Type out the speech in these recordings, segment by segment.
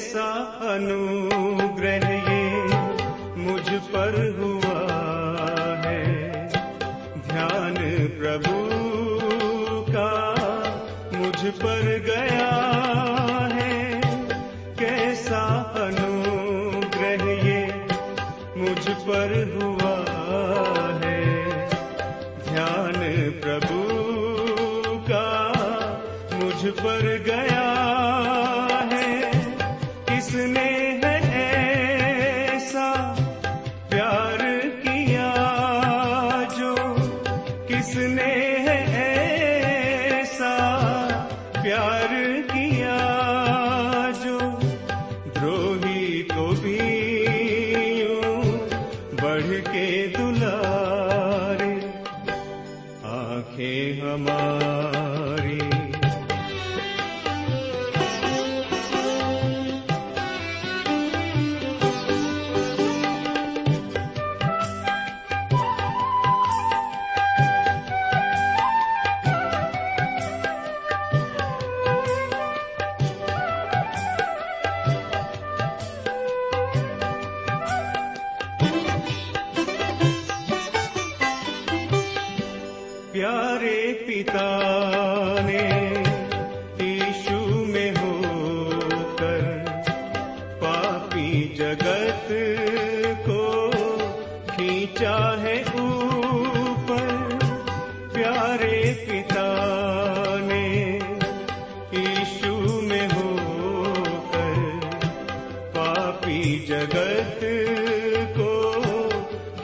کیسا انوگرہ یہ مجھ پر ہوا ہے۔ دھیان پربھو کا مجھ پر گیا ہے۔ کیسا انوگرہ یہ مجھ پر ہوا ہے۔ دھیان پربھو کا مجھ پر ہمار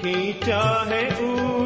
کھینچا ہے اوپر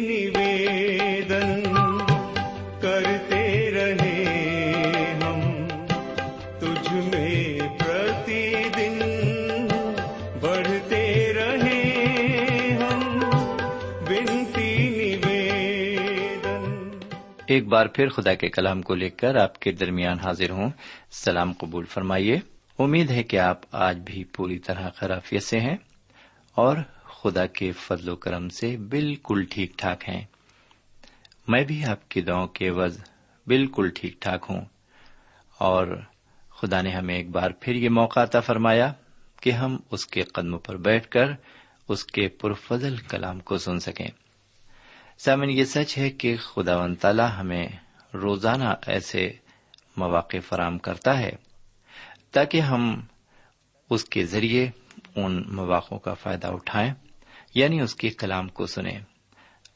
نویدن کرتے رہے ہم تجھ میں پرتی دن بڑھتے رہے ہم ونتی نویدن ایک بار پھر خدا کے کلام کو لے کر آپ کے درمیان حاضر ہوں سلام قبول فرمائیے امید ہے کہ آپ آج بھی پوری طرح خرافیت سے ہیں اور خدا کے فضل و کرم سے بالکل ٹھیک ٹھاک ہیں۔ میں بھی آپ کی دعاؤں کے وز بالکل ٹھیک ٹھاک ہوں۔ اور خدا نے ہمیں ایک بار پھر یہ موقع عطا فرمایا کہ ہم اس کے قدموں پر بیٹھ کر اس کے پرفضل کلام کو سن سکیں۔ سامن یہ سچ ہے کہ خدا و تعالی ہمیں روزانہ ایسے مواقع فراہم کرتا ہے تاکہ ہم اس کے ذریعے ان مواقع کا فائدہ اٹھائیں۔ یعنی اس کے کلام کو سنیں۔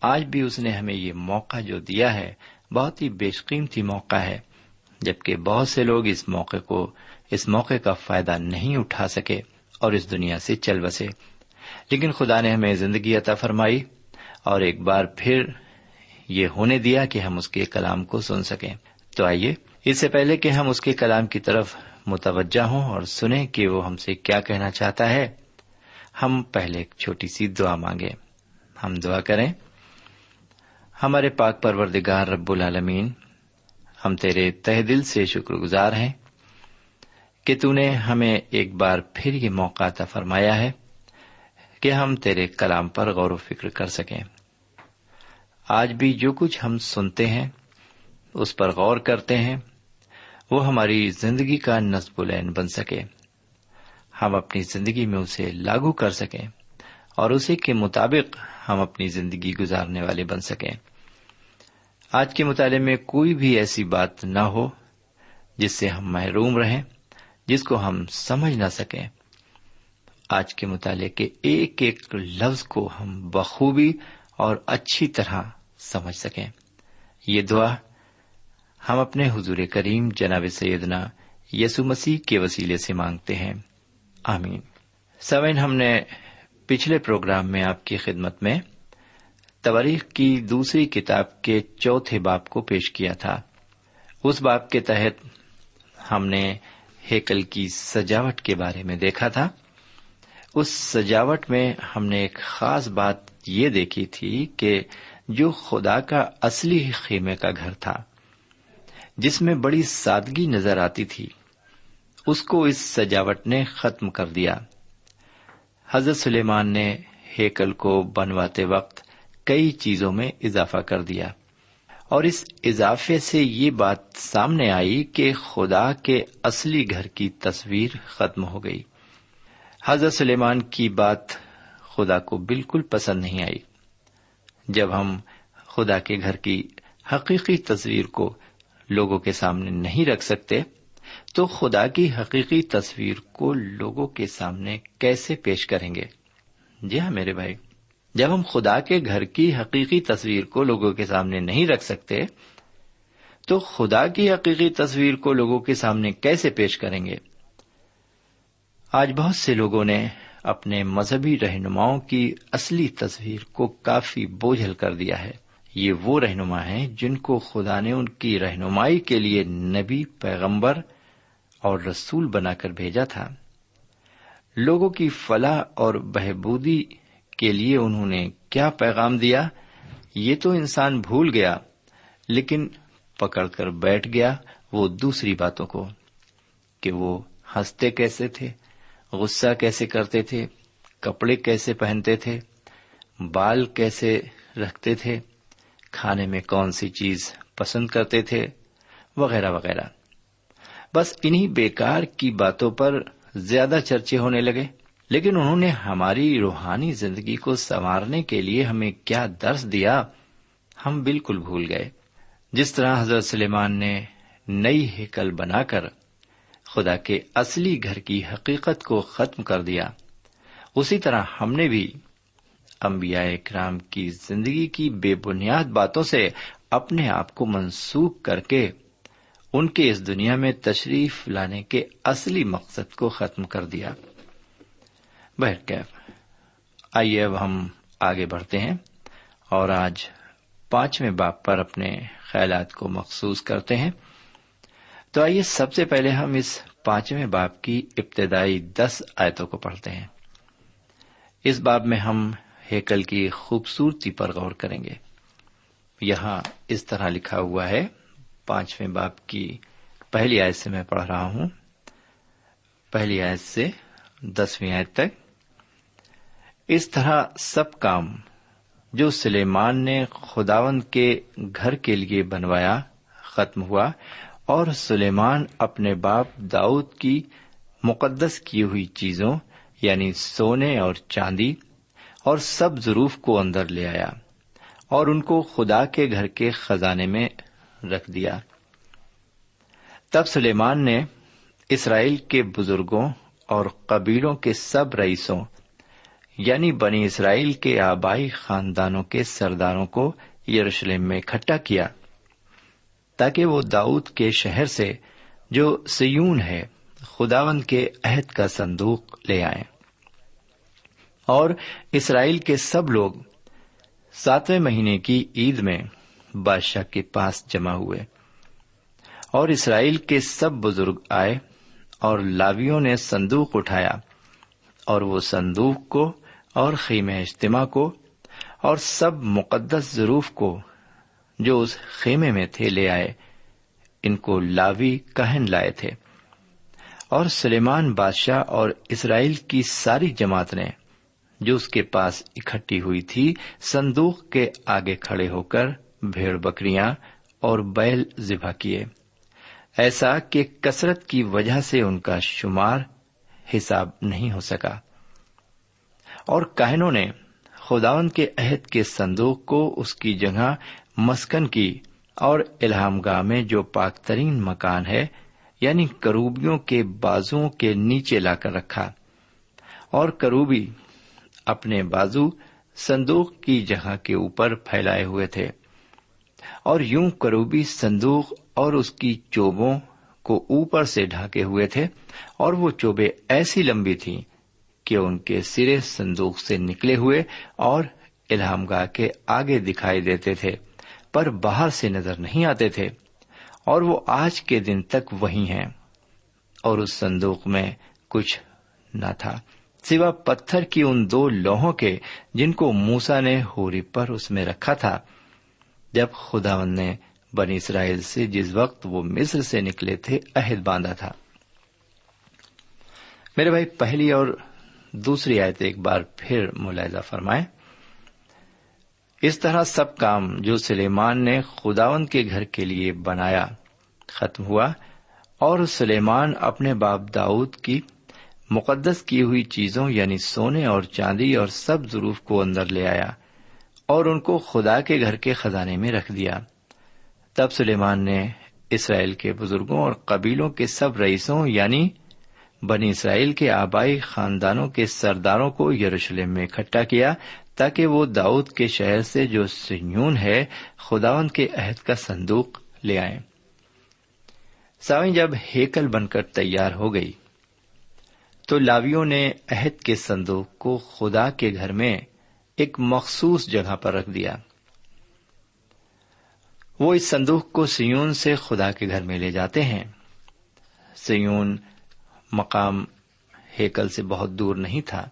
آج بھی اس نے ہمیں یہ موقع جو دیا ہے، بہت ہی بیش قیمتی موقع ہے، جبکہ بہت سے لوگ اس موقع کو، اس موقع کا فائدہ نہیں اٹھا سکے اور اس دنیا سے چل بسے۔ لیکن خدا نے ہمیں زندگی عطا فرمائی اور ایک بار پھر یہ ہونے دیا کہ ہم اس کے کلام کو سن سکیں۔ تو آئیے، اس سے پہلے کہ ہم اس کے کلام کی طرف متوجہ ہوں اور سنیں کہ وہ ہم سے کیا کہنا چاہتا ہے۔ ہم پہلے ایک چھوٹی سی دعا مانگے ہم دعا کریں۔ ہمارے پاک پروردگار رب العالمین، ہم تیرے تہ دل سے شکر گزار ہیں کہ تو نے ہمیں ایک بار پھر یہ موقع عطا فرمایا ہے کہ ہم تیرے کلام پر غور و فکر کر سکیں۔ آج بھی جو کچھ ہم سنتے ہیں، اس پر غور کرتے ہیں، وہ ہماری زندگی کا نصب العین بن سکے۔ ہم اپنی زندگی میں اسے لاگو کر سکیں اور اسی کے مطابق ہم اپنی زندگی گزارنے والے بن سکیں۔ آج کے مطالعے میں کوئی بھی ایسی بات نہ ہو جس سے ہم محروم رہیں، جس کو ہم سمجھ نہ سکیں۔ آج کے مطالعے کے ایک ایک لفظ کو ہم بخوبی اور اچھی طرح سمجھ سکیں۔ یہ دعا ہم اپنے حضور کریم جناب سیدنا یسو مسیح کے وسیلے سے مانگتے ہیں۔ آمین۔ سوین ہم نے پچھلے پروگرام میں آپ کی خدمت میں تواریخ کی دوسری کتاب کے چوتھے باپ کو پیش کیا تھا۔ اس باپ کے تحت ہم نے ہیکل کی سجاوٹ کے بارے میں دیکھا تھا۔ اس سجاوٹ میں ہم نے ایک خاص بات یہ دیکھی تھی کہ جو خدا کا اصلی خیمے کا گھر تھا، جس میں بڑی سادگی نظر آتی تھی۔ اس کو اس سجاوٹ نے ختم کر دیا۔ حضرت سلیمان نے ہیکل کو بنواتے وقت کئی چیزوں میں اضافہ کر دیا۔ اور اس اضافے سے یہ بات سامنے آئی کہ خدا کے اصلی گھر کی تصویر ختم ہو گئی۔ حضرت سلیمان کی بات خدا کو بالکل پسند نہیں آئی۔ جب ہم خدا کے گھر کی حقیقی تصویر کو لوگوں کے سامنے نہیں رکھ سکتے تو خدا کی حقیقی تصویر کو لوگوں کے سامنے کیسے پیش کریں گے؟ جی ہاں میرے بھائی، جب ہم خدا کے گھر کی حقیقی تصویر کو لوگوں کے سامنے نہیں رکھ سکتے، تو خدا کی حقیقی تصویر کو لوگوں کے سامنے کیسے پیش کریں گے؟ آج بہت سے لوگوں نے اپنے مذہبی رہنماؤں کی اصلی تصویر کو کافی بوجھل کر دیا ہے۔ یہ وہ رہنما ہیں جن کو خدا نے ان کی رہنمائی کے لیے نبی پیغمبر اور رسول بنا کر بھیجا تھا۔ لوگوں کی فلاح اور بہبودی کے لیے انہوں نے کیا پیغام دیا؟ یہ تو انسان بھول گیا، لیکن پکڑ کر بیٹھ گیا وہ دوسری باتوں کو، کہ وہ ہنستے کیسے تھے، غصہ کیسے کرتے تھے، کپڑے کیسے پہنتے تھے، بال کیسے رکھتے تھے، کھانے میں کون سی چیز پسند کرتے تھے، وغیرہ وغیرہ۔ بس انہی بیکار کی باتوں پر زیادہ چرچے ہونے لگے۔ لیکن انہوں نے ہماری روحانی زندگی کو سنوارنے کے لیے ہمیں کیا درس دیا، ہم بالکل بھول گئے۔ جس طرح حضرت سلیمان نے نئی ہیکل بنا کر خدا کے اصلی گھر کی حقیقت کو ختم کر دیا، اسی طرح ہم نے بھی انبیاء کرام کی زندگی کی بے بنیاد باتوں سے اپنے آپ کو منسوخ کر کے ان کے اس دنیا میں تشریف لانے کے اصلی مقصد کو ختم کر دیا۔ آئیے اب ہم آگے بڑھتے ہیں اور آج پانچویں باپ پر اپنے خیالات کو مخصوص کرتے ہیں۔ تو آئیے سب سے پہلے ہم اس پانچویں باپ کی ابتدائی دس آیتوں کو پڑھتے ہیں۔ اس باب میں ہم ہیکل کی خوبصورتی پر غور کریں گے۔ یہاں اس طرح لکھا ہوا ہے۔ پانچویں باپ کی پہلی آیت سے میں پڑھ رہا ہوں۔ پہلی آیت سے دسویں آیت تک۔ اس طرح سب کام جو سلیمان نے خداون کے گھر کے لیے بنوایا ختم ہوا اور سلیمان اپنے باپ داؤد کی مقدس کی ہوئی چیزوں یعنی سونے اور چاندی اور سب ضروف کو اندر لے آیا اور ان کو خدا کے گھر کے خزانے میں رکھ دیا۔ تب سلیمان نے اسرائیل کے بزرگوں اور قبیلوں کے سب رئیسوں یعنی بنی اسرائیل کے آبائی خاندانوں کے سرداروں کو یروشلم میں اکٹھا کیا، تاکہ وہ داؤد کے شہر سے جو سیون ہے خداون کے عہد کا صندوق لے آئے اور اسرائیل کے سب لوگ ساتویں مہینے کی عید میں بادشاہ کے پاس جمع ہوئے۔ اور اسرائیل کے سب بزرگ آئے اور لاویوں نے صندوق اٹھایا اور وہ صندوق کو اور خیم اجتماع کو اور سب مقدس ضروف کو جو اس خیمے میں تھے لے آئے۔ ان کو لاوی کہن لائے تھے۔ اور سلیمان بادشاہ اور اسرائیل کی ساری جماعت نے جو اس کے پاس اکٹھی ہوئی تھی، صندوق کے آگے کھڑے ہو کر بھیڑ بکریاں اور بیل ذبح کیے۔ ایسا کہ کثرت کی وجہ سے ان کا شمار حساب نہیں ہو سکا۔ اور کہنوں نے خداون کے عہد کے صندوق کو اس کی جگہ مسکن کی اور الہام گاہ میں جو پاک ترین مکان ہے یعنی کروبیوں کے بازو کے نیچے لا کر رکھا۔ اور کروبی اپنے بازو صندوق کی جگہ کے اوپر پھیلائے ہوئے تھے۔ اور یوں کروبی صندوق اور اس کی چوبوں کو اوپر سے ڈھانکے ہوئے تھے اور وہ چوبے ایسی لمبی تھیں کہ ان کے سرے صندوق سے نکلے ہوئے اور الہام گاہ کے آگے دکھائی دیتے تھے، پر باہر سے نظر نہیں آتے تھے۔ اور وہ آج کے دن تک وہی ہیں۔ اور اس صندوق میں کچھ نہ تھا، سوا پتھر کی ان دو لوہوں کے جن کو موسا نے ہوری پر اس میں رکھا تھا۔ جب خدا نے بنی اسرائیل سے جس وقت وہ مصر سے نکلے تھے، عہد باندھا تھا۔ میرے بھائی، پہلی اور دوسری آیت ایک بار پھر ملاحظہ فرمائے اس طرح سب کام جو سلیمان نے خداون کے گھر کے لیے بنایا ختم ہوا اور سلیمان اپنے باپ داؤد کی مقدس کی ہوئی چیزوں یعنی سونے اور چاندی اور سب ضروف کو اندر لے آیا۔ اور ان کو خدا کے گھر کے خزانے میں رکھ دیا۔ تب سلیمان نے اسرائیل کے بزرگوں اور قبیلوں کے سب رئیسوں یعنی بنی اسرائیل کے آبائی خاندانوں کے سرداروں کو یروشلم میں اکٹھا کیا تاکہ وہ داؤد کے شہر سے جو سنون ہے خداون کے عہد کا صندوق لے آئے ساویں جب ہیکل بن کر تیار ہو گئی تو لاویوں نے عہد کے صندوق کو خدا کے گھر میں ایک مخصوص جگہ پر رکھ دیا۔ وہ اس صندوق کو سیون سے خدا کے گھر میں لے جاتے ہیں۔ سیون مقام ہیکل سے بہت دور نہیں تھا۔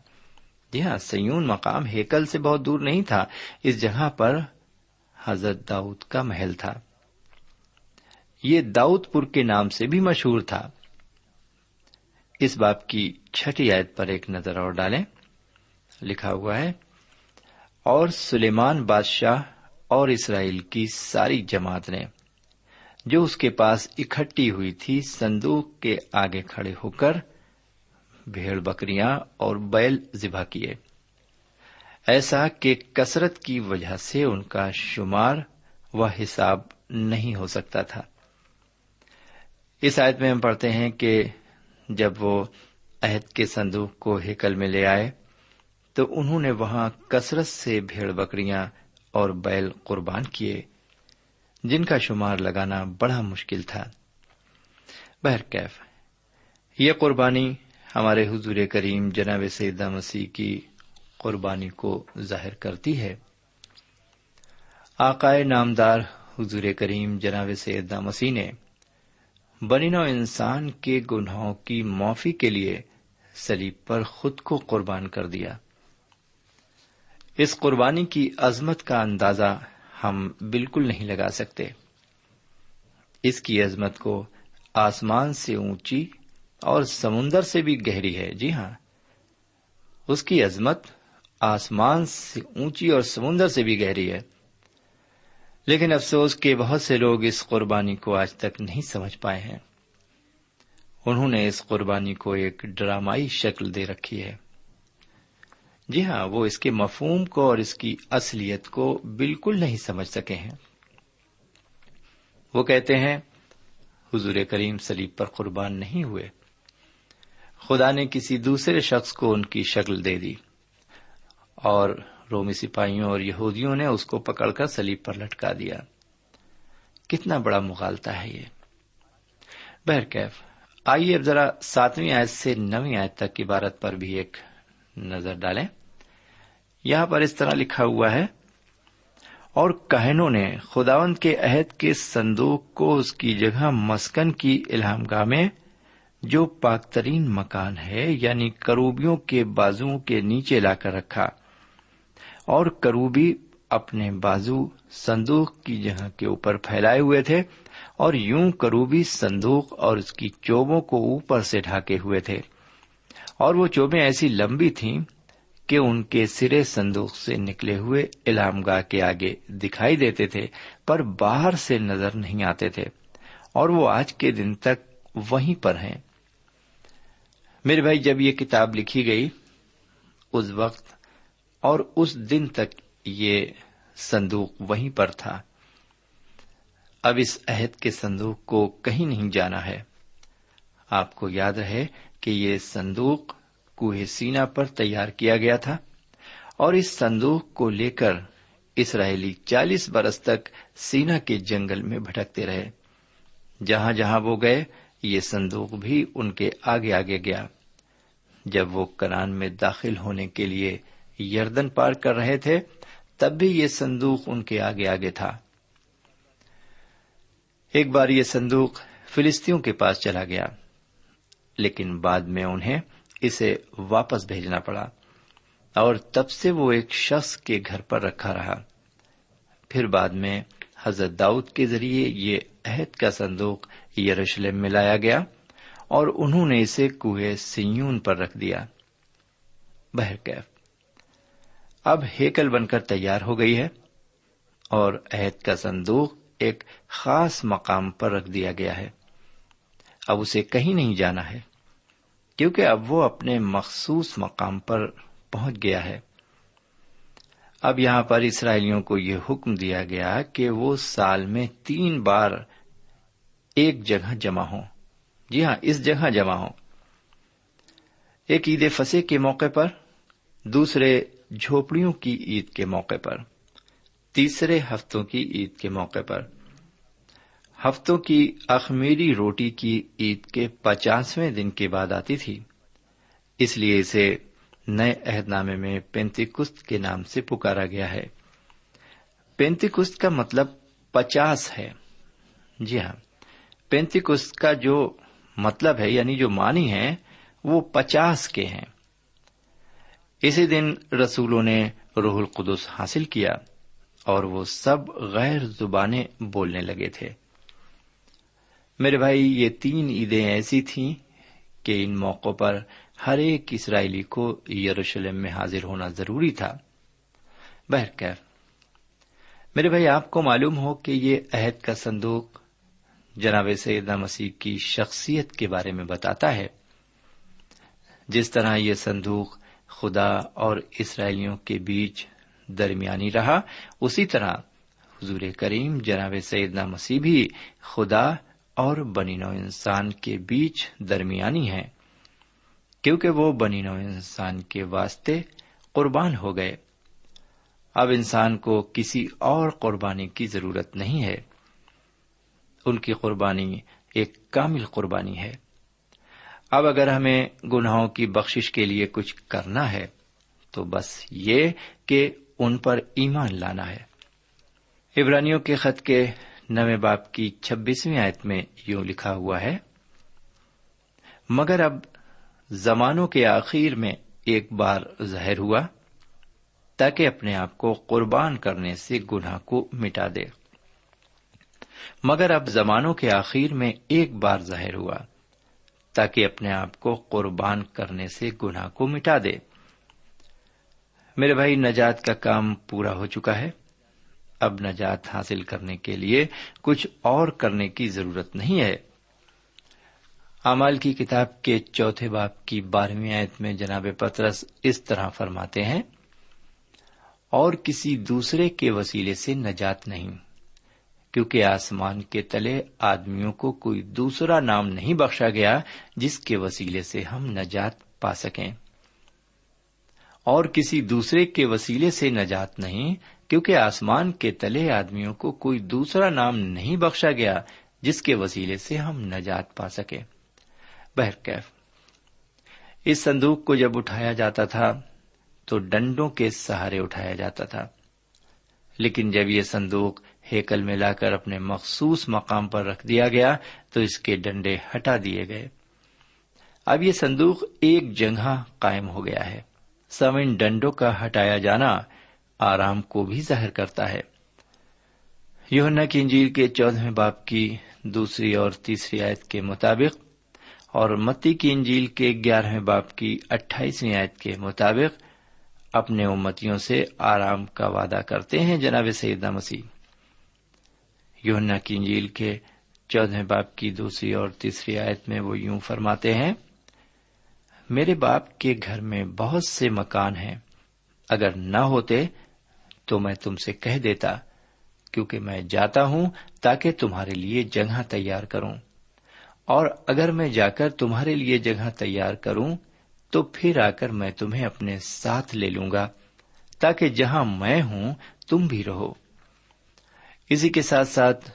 جی ہاں سیون مقام ہیکل سے بہت دور نہیں تھا۔ اس جگہ پر حضرت داؤد کا محل تھا۔ یہ داؤد پور کے نام سے بھی مشہور تھا۔ اس باپ کی چھٹی آیت پر ایک نظر اور ڈالیں۔ لکھا ہوا ہے اور سلیمان بادشاہ اور اسرائیل کی ساری جماعت نے، جو اس کے پاس اکٹھی ہوئی تھی، صندوق کے آگے کھڑے ہو کر بھیڑ بکریاں اور بیل ذبح کیے۔ ایسا کہ کثرت کی وجہ سے ان کا شمار و حساب نہیں ہو سکتا تھا۔ اس آیت میں ہم پڑھتے ہیں کہ جب وہ عہد کے صندوق کو ہیکل میں لے آئے تو انہوں نے وہاں کثرت سے بھیڑ بکریاں اور بیل قربان کیے، جن کا شمار لگانا بڑا مشکل تھا۔ بہرکیف یہ قربانی ہمارے حضور کریم جناب سیدہ مسیح کی قربانی کو ظاہر کرتی ہے۔ آقائے نامدار حضور کریم جناب سیدہ مسیح نے بنی نو انسان کے گناہوں کی معافی کے لیے سلیب پر خود کو قربان کر دیا۔ اس قربانی کی عظمت کا اندازہ ہم بالکل نہیں لگا سکتے۔ اس کی عظمت کو آسمان سے اونچی اور سمندر سے بھی گہری ہے۔ جی ہاں۔ اس کی عظمت آسمان سے اونچی اور سمندر سے بھی گہری ہے۔ لیکن افسوس کہ بہت سے لوگ اس قربانی کو آج تک نہیں سمجھ پائے ہیں۔ انہوں نے اس قربانی کو ایک ڈرامائی شکل دے رکھی ہے۔ جی ہاں وہ اس کے مفہوم کو اور اس کی اصلیت کو بالکل نہیں سمجھ سکے ہیں۔ وہ کہتے ہیں، حضور کریم سلیب پر قربان نہیں ہوئے۔ خدا نے کسی دوسرے شخص کو ان کی شکل دے دی۔ اور رومی سپاہیوں اور یہودیوں نے اس کو پکڑ کر سلیب پر لٹکا دیا۔ کتنا بڑا مغالتا ہے یہ۔ بہرکیف آئیے اب ذرا ساتویں آیت سے نویں آیت تک کی بارت پر بھی ایک نظر ڈالیں۔ یہاں پر اس طرح لکھا ہوا ہے، اور کہنوں نے خداون کے عہد کے صندوق کو اس کی جگہ مسکن کی الہام گاہ میں، جو پاک ترین مکان ہے یعنی کروبیوں کے بازو کے نیچے لا کر رکھا، اور کروبی اپنے بازو صندوق کی جگہ کے اوپر پھیلائے ہوئے تھے، اور یوں کروبی صندوق اور اس کی چوبوں کو اوپر سے ڈھاکے ہوئے تھے۔ اور وہ چوبیں ایسی لمبی تھیں کہ ان کے سرے صندوق سے نکلے ہوئے علام گاہ کے آگے دکھائی دیتے تھے، پر باہر سے نظر نہیں آتے تھے۔ اور وہ آج کے دن تک وہیں پر ہیں۔ میرے بھائی، جب یہ کتاب لکھی گئی اس وقت اور اس دن تک یہ صندوق وہیں پر تھا۔ اب اس عہد کے صندوق کو کہیں نہیں جانا ہے۔ آپ کو یاد رہے کہ یہ صندوق کوہ سینا پر تیار کیا گیا تھا اور اس صندوق کو لے کر اسرائیلی چالیس برس تک سینا کے جنگل میں بھٹکتے رہے۔ جہاں جہاں وہ گئے، یہ صندوق بھی ان کے آگے آگے گیا۔ جب وہ کران میں داخل ہونے کے لیے یردن پار کر رہے تھے، تب بھی یہ صندوق ان کے آگے آگے تھا۔ ایک بار یہ صندوق فلسطینوں کے پاس چلا گیا، لیکن بعد میں انہیں اسے واپس بھیجنا پڑا اور تب سے وہ ایک شخص کے گھر پر رکھا رہا۔ پھر بعد میں حضرت داؤد کے ذریعے یہ عہد کا صندوق یروشلم میں لایا گیا اور انہوں نے اسے کوہ سیون پر رکھ دیا۔ بہرکیف اب ہیکل بن کر تیار ہو گئی ہے اور عہد کا صندوق ایک خاص مقام پر رکھ دیا گیا ہے۔ اب اسے کہیں نہیں جانا ہے۔ کیونکہ اب وہ اپنے مخصوص مقام پر پہنچ گیا ہے۔ اب یہاں پر اسرائیلیوں کو یہ حکم دیا گیا کہ وہ سال میں تین بار ایک جگہ جمع ہوں۔ جی ہاں اس جگہ جمع ہوں۔ ایک عید فصح کے موقع پر، دوسرے جھوپڑیوں کی عید کے موقع پر، تیسرے ہفتوں کی عید کے موقع پر۔ ہفتوں کی اخمیری روٹی کی عید کے پچاسویں دن کے بعد آتی تھی۔ اس لیے اسے نئے عہد نامے میں پینتی کست کے نام سے پکارا گیا ہے۔ پینتی کست کا مطلب پچاس ہے۔ جی ہاں۔ پینتی کست کا جو مطلب ہے یعنی جو مانی ہے وہ پچاس کے ہیں۔ اسی دن رسولوں نے روح القدس حاصل کیا اور وہ سب غیر زبانیں بولنے لگے تھے۔ میرے بھائی، یہ تین عیدیں ایسی تھیں کہ ان موقعوں پر ہر ایک اسرائیلی کو یروشلم میں حاضر ہونا ضروری تھا۔ بہرکیف، میرے بھائی، آپ کو معلوم ہو کہ یہ عہد کا صندوق جناب سیدہ مسیح کی شخصیت کے بارے میں بتاتا ہے۔ جس طرح یہ صندوق خدا اور اسرائیلیوں کے بیچ درمیانی رہا، اسی طرح حضور کریم جناب سیدنا مسیح بھی خدا اور بنی نو انسان کے بیچ درمیانی ہے کیونکہ وہ بنی نو انسان کے واسطے قربان ہو گئے۔ اب انسان کو کسی اور قربانی کی ضرورت نہیں ہے۔ ان کی قربانی ایک کامل قربانی ہے۔ اب اگر ہمیں گناہوں کی بخشش کے لیے کچھ کرنا ہے، تو بس یہ کہ ان پر ایمان لانا ہے۔ ابرانیوں کے خط کے نویں باپ کی چھبیسویں آیت میں یوں لکھا ہوا ہے، مگر اب زمانوں کے آخر میں ایک بار ظاہر ہوا، تاکہ اپنے آپ کو قربان کرنے سے گناہ کو مٹا دے۔ مگر اب زمانوں کے آخر میں ایک بار ظاہر ہوا، تاکہ اپنے آپ کو قربان کرنے سے گناہ کو مٹا دے۔ میرے بھائی، نجات کا کام پورا ہو چکا ہے۔ اب نجات حاصل کرنے کے لیے کچھ اور کرنے کی ضرورت نہیں ہے۔ امال کی کتاب کے چوتھے باپ کی بارہویں آیت میں جناب پترس اس طرح فرماتے ہیں، اور کسی دوسرے کے وسیلے سے نجات نہیں، کیونکہ آسمان کے تلے آدمیوں کو کوئی دوسرا نام نہیں بخشا گیا جس کے وسیلے سے ہم نجات پا سکیں۔ اور کسی دوسرے کے وسیلے سے نجات نہیں کیونکہ آسمان کے تلے آدمیوں کو کوئی دوسرا نام نہیں بخشا گیا جس کے وسیلے سے ہم نجات پا سکیں بہرکیف اس صندوق کو جب اٹھایا جاتا تھا، تو ڈنڈوں کے سہارے اٹھایا جاتا تھا۔ لیکن جب یہ صندوق ہیکل میں لا کر اپنے مخصوص مقام پر رکھ دیا گیا، تو اس کے ڈنڈے ہٹا دیے گئے۔ اب یہ صندوق ایک جگہ قائم ہو گیا ہے۔ سوئن ڈنڈوں کا ہٹایا جانا آرام کو بھی ظاہر کرتا ہے۔ یونا کی انجیل کے چودہ باپ کی دوسری اور تیسری آیت کے مطابق اور متی کی انجیل کے گیارہویں باپ کی اٹھائیسویں آیت کے مطابق اپنے امتیوں سے آرام کا وعدہ کرتے ہیں جناب سیدہ مسیح۔ یونا کی انجیل کے چودہ باپ کی دوسری اور تیسری آیت میں وہ یوں فرماتے ہیں، میرے باپ کے گھر میں بہت سے مکان ہیں، اگر نہ ہوتے تو میں تم سے کہہ دیتا کیونکہ میں جاتا ہوں تاکہ تمہارے لیے جگہ تیار کروں۔ اور اگر میں جا کر تمہارے لیے جگہ تیار کروں تو پھر آ کر میں تمہیں اپنے ساتھ لے لوں گا تاکہ جہاں میں ہوں تم بھی رہو۔ اسی کے ساتھ ساتھ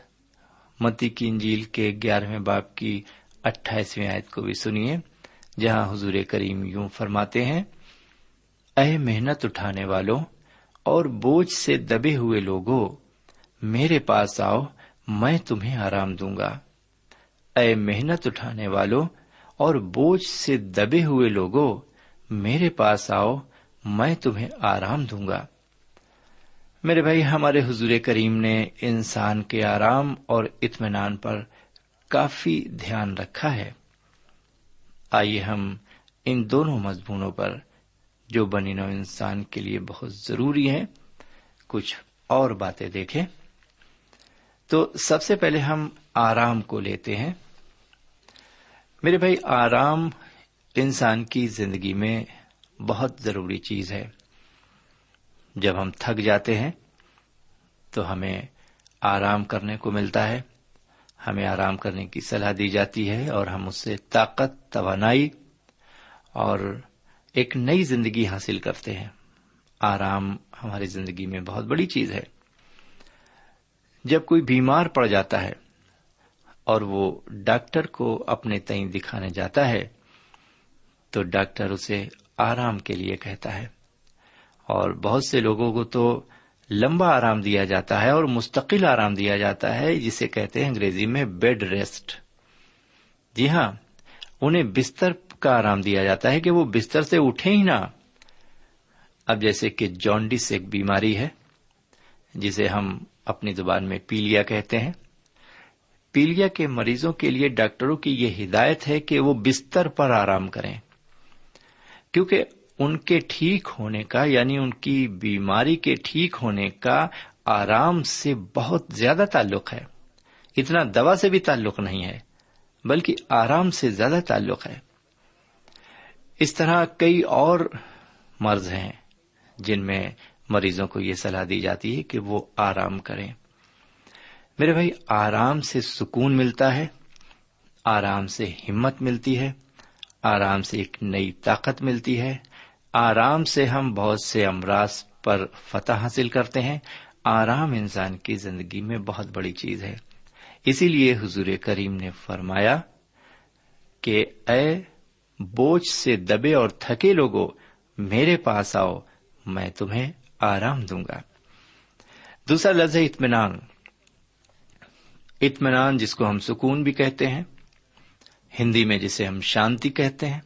متی کی انجیل کے گیارہویں باپ کی اٹھائیسویں آیت کو بھی سنیے، جہاں حضور کریم یوں فرماتے ہیں، اے محنت اٹھانے والوں اور بوجھ سے دبے ہوئے لوگوں، میرے پاس آؤ، میں تمہیں آرام دوں گا۔ اے محنت اٹھانے والوں اور بوجھ سے دبے ہوئے لوگوں، میرے پاس آؤ، میں تمہیں آرام دوں گا۔ میرے بھائی، ہمارے حضور کریم نے انسان کے آرام اور اطمینان پر کافی دھیان رکھا ہے۔ آئیے ہم ان دونوں مضمونوں پر جو بنی نو انسان کے لیے بہت ضروری ہیں، کچھ اور باتیں دیکھیں۔ تو سب سے پہلے ہم آرام کو لیتے ہیں۔ میرے بھائی، آرام انسان کی زندگی میں بہت ضروری چیز ہے۔ جب ہم تھک جاتے ہیں، تو ہمیں آرام کرنے کو ملتا ہے۔ ہمیں آرام کرنے کی صلاح دی جاتی ہے اور ہم اس سے طاقت، توانائی اور ایک نئی زندگی حاصل کرتے ہیں۔ آرام ہماری زندگی میں بہت بڑی چیز ہے۔ جب کوئی بیمار پڑ جاتا ہے اور وہ ڈاکٹر کو اپنے تئیں دکھانے جاتا ہے، تو ڈاکٹر اسے آرام کے لیے کہتا ہے۔ اور بہت سے لوگوں کو تو لمبا آرام دیا جاتا ہے اور مستقل آرام دیا جاتا ہے، جسے کہتے ہیں انگریزی میں بیڈ ریسٹ۔ جی ہاں انہیں بستر کا آرام دیا جاتا ہے کہ وہ بستر سے اٹھے ہی نہ۔ اب جیسے کہ جانڈس ایک بیماری ہے، جسے ہم اپنی زبان میں پیلیا کہتے ہیں۔ پیلیا کے مریضوں کے لیے ڈاکٹروں کی یہ ہدایت ہے کہ وہ بستر پر آرام کریں۔ کیونکہ ان کے ٹھیک ہونے کا یعنی ان کی بیماری کے ٹھیک ہونے کا آرام سے بہت زیادہ تعلق ہے۔ اتنا دوا سے بھی تعلق نہیں ہے، بلکہ آرام سے زیادہ تعلق ہے۔ اس طرح کئی اور مرض ہیں جن میں مریضوں کو یہ سلاح دی جاتی ہے کہ وہ آرام کریں۔ میرے بھائی، آرام سے سکون ملتا ہے، آرام سے ہمت ملتی ہے، آرام سے ایک نئی طاقت ملتی ہے۔ آرام سے ہم بہت سے امراض پر فتح حاصل کرتے ہیں۔ آرام انسان کی زندگی میں بہت بڑی چیز ہے۔ اسی لیے حضور کریم نے فرمایا کہ اے بوجھ سے دبے اور تھکے لوگوں، میرے پاس آؤ، میں تمہیں آرام دوں گا۔ دوسرا لفظ اطمینان۔ اطمینان جس کو ہم سکون بھی کہتے ہیں، ہندی میں جسے ہم شانتی کہتے ہیں۔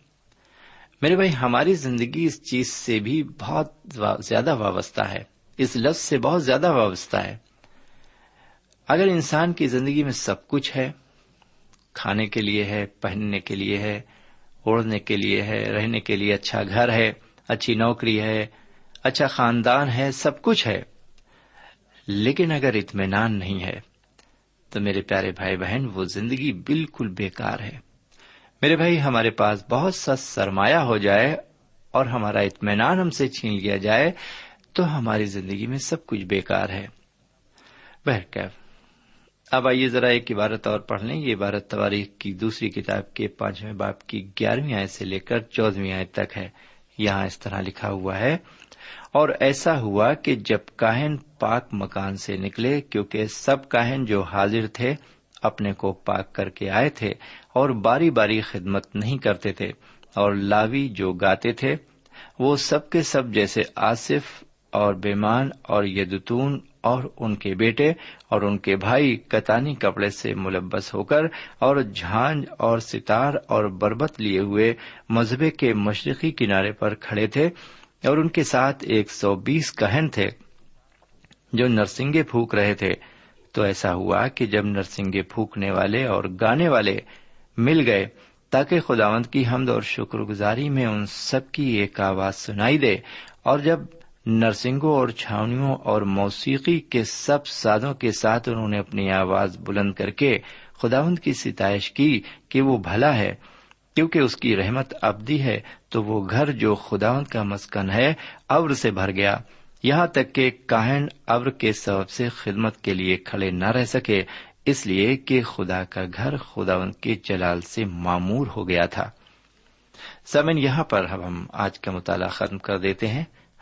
میرے بھائی، ہماری زندگی اس چیز سے بھی بہت زیادہ وابستہ ہے۔ اس لفظ سے بہت زیادہ وابستہ ہے۔ اگر انسان کی زندگی میں سب کچھ ہے، کھانے کے لیے ہے، پہننے کے لیے ہے اوڑھنے کے لیے ہے، رہنے کے لیے اچھا گھر ہے، اچھی نوکری ہے اچھا خاندان ہے، سب کچھ ہے۔ لیکن اگر اطمینان نہیں ہے، تو میرے پیارے بھائی بہن، وہ زندگی بالکل بیکار ہے۔ میرے بھائی، ہمارے پاس بہت سا سرمایہ ہو جائے اور ہمارا اطمینان ہم سے چھین لیا جائے، تو ہماری زندگی میں سب کچھ بیکار ہے۔ بہرکیف۔ اب آئیے ذرا ایک عبارت اور پڑھ لیں۔ یہ عبارت تواریخ کی دوسری کتاب کے پانچویں باپ کی گیارہویں آئے سے لے کر چودہویں آئے تک ہے۔ یہاں اس طرح لکھا ہوا ہے، اور ایسا ہوا کہ جب کاہن پاک مکان سے نکلے، کیونکہ سب کاہن جو حاضر تھے اپنے کو پاک کر کے آئے تھے اور باری باری خدمت نہیں کرتے تھے، اور لاوی جو گاتے تھے، وہ سب کے سب جیسے آصف اور بیمان اور یدتون اور ان کے بیٹے اور ان کے بھائی کتانی کپڑے سے ملبس ہو کر اور جھانج اور ستار اور بربت لیے ہوئے مذہبے کے مشرقی کنارے پر کھڑے تھے اور ان کے ساتھ ایک سو بیس کہن تھے جو نرسنگے پھونک رہے تھے۔ تو ایسا ہوا کہ جب نرسنگے پھونکنے والے اور گانے والے مل گئے تاکہ خداوند کی حمد اور شکر گزاری میں ان سب کی ایک آواز سنائی دے اور جب نرسنگوں اور چھاونیوں اور موسیقی کے سب سازوں کے ساتھ انہوں نے اپنی آواز بلند کر کے خداوند کی ستائش کی کہ وہ بھلا ہے۔ کیونکہ اس کی رحمت ابدی ہے، تو وہ گھر جو خداوند کا مسکن ہے ابر سے بھر گیا۔ یہاں تک کہ کاہن ابر کے سبب سے خدمت کے لیے کھڑے نہ رہ سکے، اس لیے کہ خدا کا گھر خداوند کے جلال سے معمور ہو گیا تھا۔ سمن یہاں پر ہم آج کا مطالعہ ختم کر دیتے ہیں۔